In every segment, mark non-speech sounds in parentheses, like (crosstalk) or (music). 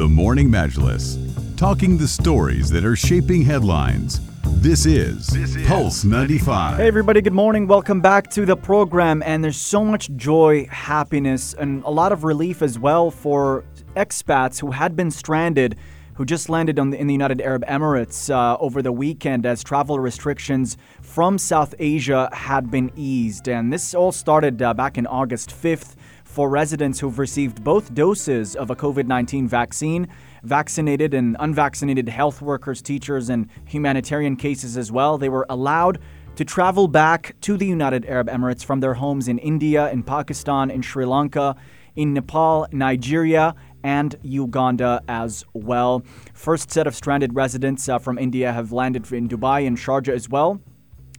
The Morning Majlis, talking the stories that are shaping headlines. This is, Pulse 95. Hey, everybody, good morning. Welcome back to the program. And there's so much joy, happiness, and a lot of relief as well for expats who had been stranded, who just landed the, in the United Arab Emirates uh, over the weekend as travel restrictions from South Asia had been eased. And this all started uh, back in August 5th for residents who've received both doses of a COVID 19 vaccine. Vaccinated and unvaccinated health workers, teachers, and humanitarian cases as well. They were allowed to travel back to the United Arab Emirates from their homes in India, in Pakistan, in Sri Lanka, in Nepal, Nigeria, and Uganda as well. First set of stranded residents uh, from India have landed in Dubai and Sharjah as well,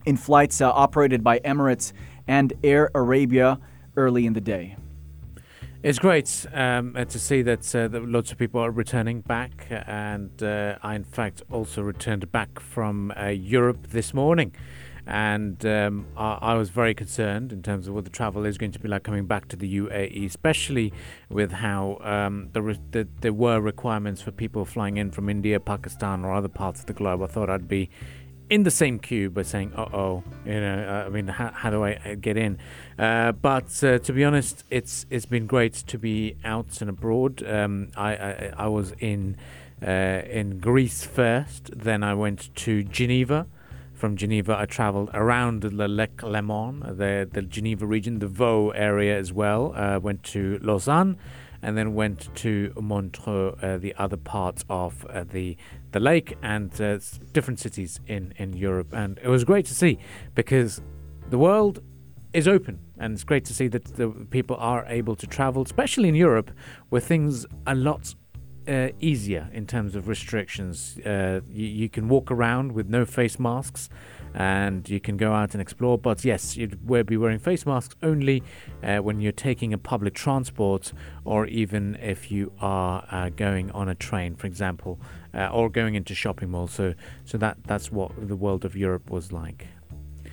in flights uh, operated by Emirates and Air Arabia early in the day. It's great um, to see that, uh, that, lots of people are returning back, and uh, I, in fact, also returned back from uh, Europe this morning. And um, I, I, was very concerned in terms of what the travel is going to be like coming back to the UAE, especially with how um, the, the, there were requirements for people flying in from India, Pakistan, or other parts of the globe. I thought I'd be in the same queue by saying, "Uh oh," you know. Uh, I mean, how, how, do I uh, get in? Uh, but uh, to be honest, it's it's been great to be out and abroad. Um, I, I, I was in uh, in Greece first, then I went to Geneva. From Geneva, I travelled around the Lac Léman, the the Geneva region, the Vaud area as well. Uh, went to Lausanne and then went to Montreux, uh, the other parts of uh, the the lake, and uh, different cities in in Europe. And it was great to see because the world is open, and it's great to see that the people are able to travel, especially in Europe, where things are a lot uh, easier in terms of restrictions. Uh, you, you, can walk around with no face masks and you can go out and explore. But yes, you'd be wearing face masks only uh, when you're taking a public transport or even if you are uh, going on a train, for example, uh, or going into shopping malls. So, so that, that's what the world of Europe was like.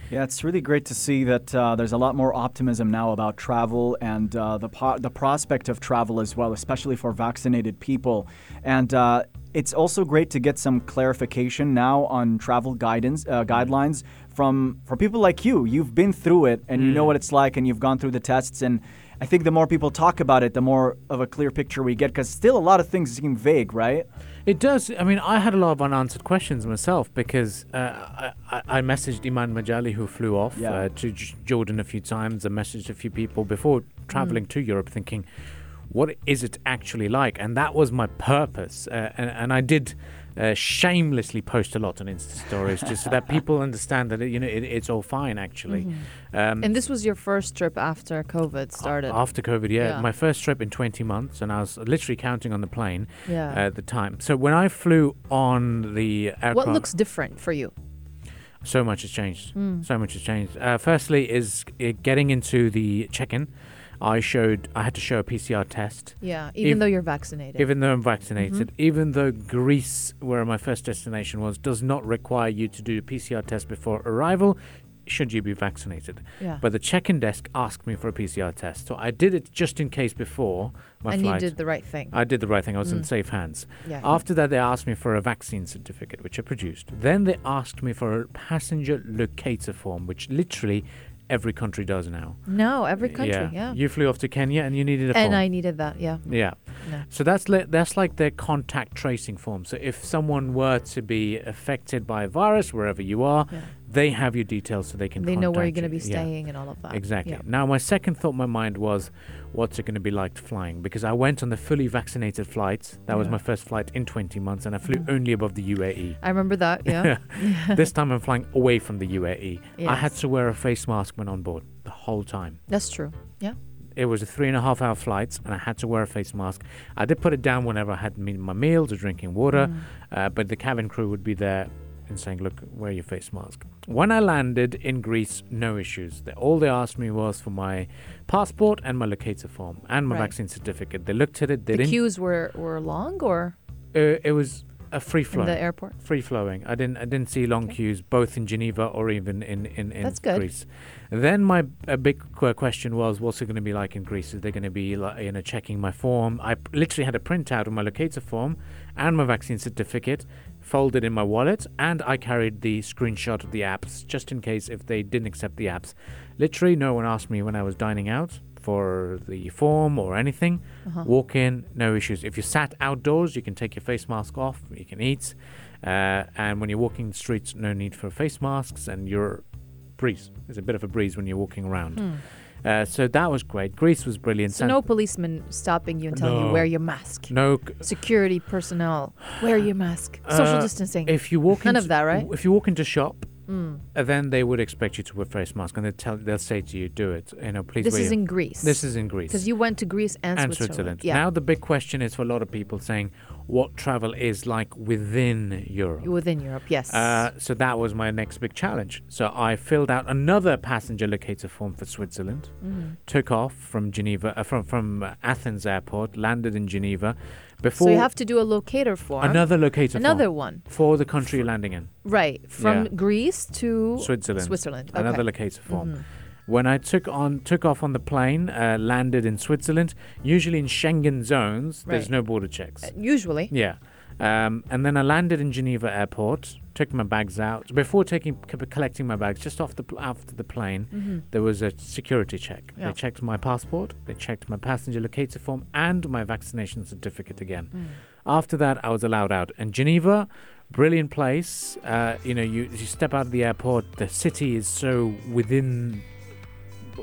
Yeah, it's really great to see that uh, there's a lot more optimism now about travel and uh, the po- the prospect of travel as well, especially for vaccinated people. And uh, it's also great to get some clarification now on travel guidance uh, guidelines from for people like you. You've been through it and mm. you know mm. what it's like, and you've gone through the tests. And I think the more people talk about it, the more of a clear picture we get. Because still, a lot of things seem vague, right? It does. I mean, I had a lot of unanswered questions myself because uh, I, I, messaged Iman Majali, who flew off yeah. uh, to J- Jordan a few times. and messaged a few people before traveling mm. to Europe, thinking, what is it actually like? And that was my purpose. Uh, and, and I did uh, shamelessly post a lot on Insta stories just so that (laughs) people understand that you know it, it's all fine actually. Mm-hmm. Um, and this was your first trip after COVID started. After COVID, yeah. yeah. my first trip in 20 months, and I was literally counting on the plane yeah. at the time. So when I flew on the aircraft, what looks different for you? So much has changed. Mm. So much has changed. Uh, firstly, is uh, getting into the check-in. I showed I had to show a PCR test. Yeah, even if, though you're vaccinated. Even though I'm vaccinated, mm-hmm. even though Greece, where my first destination was, does not require you to do a PCR test before arrival, should you be vaccinated. Yeah. But the check-in desk asked me for a PCR test, so I did it just in case before my and flight. And you did the right thing. I did the right thing. I was mm. in safe hands. Yeah. After that, they asked me for a vaccine certificate, which I produced. Then they asked me for a passenger locator form, which literally every country does now. No, every country, yeah. yeah. You flew off to Kenya and you needed a and form. I needed that, yeah. Yeah. No. So that's li- that's like their contact tracing form. So if someone were to be affected by a virus wherever you are, yeah. They have your details so they can. They know where you're going to be staying yeah. and all of that. Exactly. Now my second thought in my mind was, what's it going to be like flying? Because I went on the fully vaccinated flight. That was my first flight in 20 months, and I flew mm. only above the UAE. I remember that. (laughs) Yeah. (laughs) this time I'm flying away from the UAE. Yes. I had to wear a face mask when on board the whole time. That's true. Yeah. It was a three and a half hour flight, and I had to wear a face mask. I did put it down whenever I had my meals or drinking water, mm. uh, but the cabin crew would be there and saying, "Look, wear your face mask." When I landed in Greece, no issues. all they asked me was for my passport and my locator form and my right. vaccine certificate. They looked at it. They the didn't. queues were were long, or uh, it was a free in flow. the airport? free flowing. I didn't I didn't see long Okay. queues both in Geneva or even in in, in That's good. Greece. Then my a big question was, what's it going to be like in Greece? Is they going to be like you know checking my form? I p- literally had a printout of my locator form and my vaccine certificate folded in my wallet, and I carried the screenshot of the apps just in case if they didn't accept the apps. Literally, no one asked me when I was dining out for the form or anything. Uh-huh. Walk in, no issues. If you sat outdoors, you can take your face mask off. You can eat, uh, and when you're walking the streets, no need for face masks, and you're breeze. There's a bit of a breeze when you're walking around. Hmm. Uh, so that was great. Greece was brilliant. So San- no policeman stopping you and telling No. you wear your mask. no. Security personnel, wear your mask. (sighs) Social Uh, distancing. If you walk None into, of that, right? If you walk into shop, Mm. uh, then they would expect you to wear face mask, and they tell they'll say to you, "Do it." You know, please This is your- in Greece. this is in Greece. because you went to Greece and, and Switzerland. Switzerland. Yeah, Now the big question is for a lot of people saying what travel is like within Europe. within Europe. Yes. Uh, so that was my next big challenge. So I filled out another passenger locator form for Switzerland, Mhm. took off from Geneva, uh, from from Athens airport, landed in Geneva. Before So you have to do a locator form. another locator form. Another form one. for the country you're landing in, Right. From Yeah. Greece to Switzerland. Switzerland. Okay. Another locator form. Mhm. When I took on took off on the plane, uh, landed in Switzerland. Usually in Schengen zones, there's no border checks. Uh, usually. Yeah. Um, and then I landed in Geneva airport, took my bags out. Before taking collecting my bags, just off the after the plane, Mhm. there was a security check. Yeah. They checked my passport, they checked my passenger locator form, and my vaccination certificate again. Mm. After that, I was allowed out. And Geneva, brilliant place. Uh, you know, you you step out of the airport, the city is so within.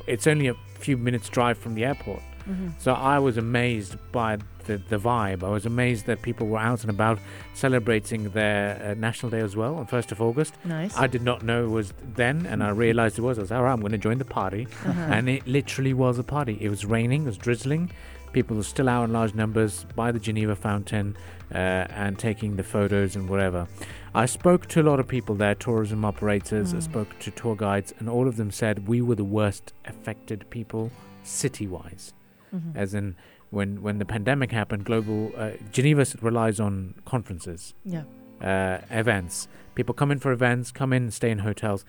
It's only a few minutes drive from the airport. Mhm. So I was amazed by the, the vibe. I was amazed that people were out and about celebrating their uh, National Day as well on 1st of August. Nice. I did not know it was then, and I realized it was. I was, all right, I'm going to join the party. Uh-huh. And it literally was a party. It was raining, it was drizzling. People were still out in large numbers by the Geneva fountain uh, and taking the photos and whatever. I spoke to a lot of people there, tourism operators, I Mm. spoke to tour guides, and all of them said we were the worst affected people city wise Mhm. as in when when the pandemic happened global uh, geneva relies on conferences yeah. uh, events people come in for events come in stay in hotels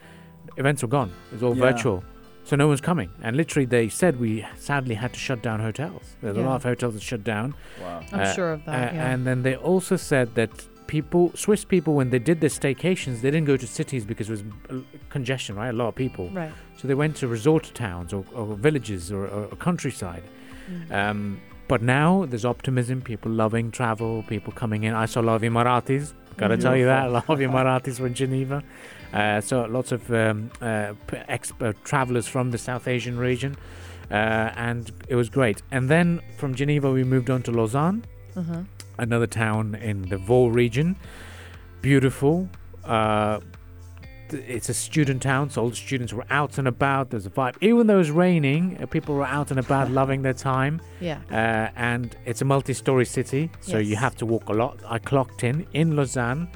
events are gone it's all Yeah. virtual so no one's coming and literally they said we sadly had to shut down hotels there's a lot of hotels that shut down Wow. I'm Uh, sure of that. uh, yeah. and then they also said that people swiss people when they did their staycations they didn't go to cities because it was congestion right a lot of people right. so they went to resort towns or, or villages or, or countryside Mm. um, but now there's optimism, people loving travel, people coming in. I saw a lot of Emiratis, gotta tell you that. A lot of Emiratis were in Geneva. Uh, so lots of um, uh, uh, travelers from the South Asian region. Uh, and it was great. And then from Geneva, we moved on to Lausanne, Uh-huh. another town in the Vaud region. Beautiful. Uh, th- it's a student town, so all the students were out and about. There's a vibe. Even though it was raining, uh, people were out and about, (laughs) loving their time. Yeah. Uh, and it's a multi-story city, so you have to walk a lot. I clocked in in Lausanne,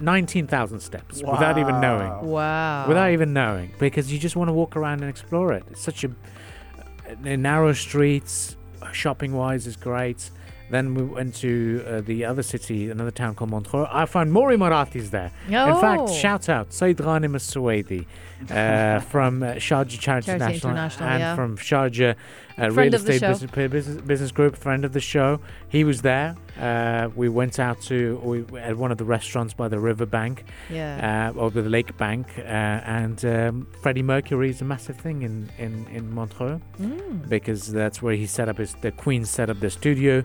nineteen thousand steps without even knowing, Wow. Wow. without even knowing, because you just want to walk around and explore it. It's such a, uh, narrow streets, shopping wise is great. Then we went to uh, the other city, another town called Montreux. I found more Emiratis there. In fact, Oh. shout out Said Ghanim uh, (laughs) from uh, Sharjah Charity, Charity International, International, and yeah. from Sharjah uh, Real Estate business, business, business Group, friend of the show. He was there. Uh, we went out to we, at one of the restaurants by the riverbank Yeah. uh, or the lake bank, uh, and um, Freddie Mercury is a massive thing in, in, in Montreux Mm. because that's where he set up his the Queen set up the studio,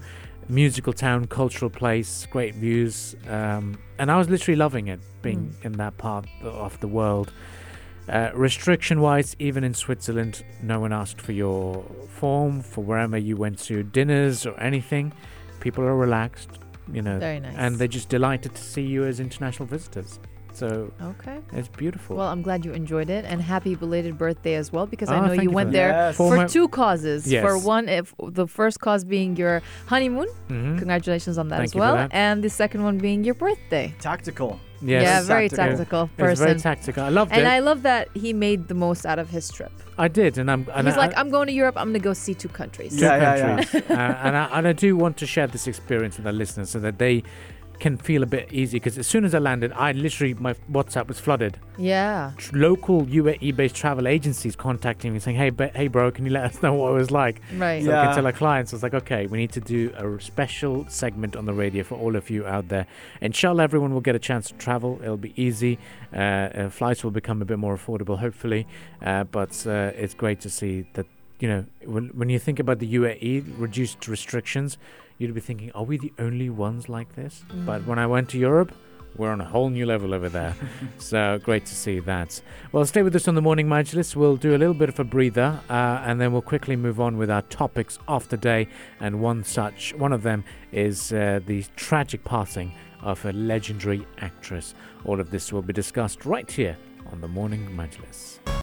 musical town, cultural place, great views, um, and I was literally loving it being Mm. in that part of the world. Uh, restriction wise, even in Switzerland, no one asked for your form for wherever you went to dinners or anything. People are relaxed, you know, nice. and they're just delighted to see you as international visitors. So Okay. it's beautiful. Well, I'm glad you enjoyed it, and happy belated birthday as well, because I Oh, know you you went there Yes. For for my- two causes. Yes. For one, if the first cause being your honeymoon, Mhm. congratulations on that Thank as well, that. and the second one being your birthday. Tactical. Yes. yeah, very Tactical. tactical It was very person. tactical. I loved and it. And I love that he made the most out of his trip. I did, and I'm. And He's I, like, I'm going to Europe. I'm going to go see two countries. two Yeah, yeah, yeah. countries, (laughs) uh, and I and I do want to share this experience with our listeners so that they can feel a bit easy because as soon as I landed, I literally my WhatsApp was flooded. Yeah. Tr- Local UAE-based travel agencies contacting me saying, "Hey, ba- hey, bro, can you let us (laughs) know what it was like?" Right. So I Yeah. can tell our clients, I was like, okay, we need to do a special segment on the radio for all of you out there. Inshallah, everyone will get a chance to travel. It'll be easy. Uh, uh, flights will become a bit more affordable, hopefully. Uh, but uh, it's great to see that, you know, when, when you think about the UAE, reduced restrictions, you'd be thinking, are we the only ones like this? But when I went to Europe, we're on a whole new level over there. (laughs) so great to see that. Well, stay with us on the morning majlis. We'll do a little bit of a breather, uh, and then we'll quickly move on with our topics of the day. And one such, one of them is uh, the tragic passing of a legendary actress. All of this will be discussed right here on the morning majlis.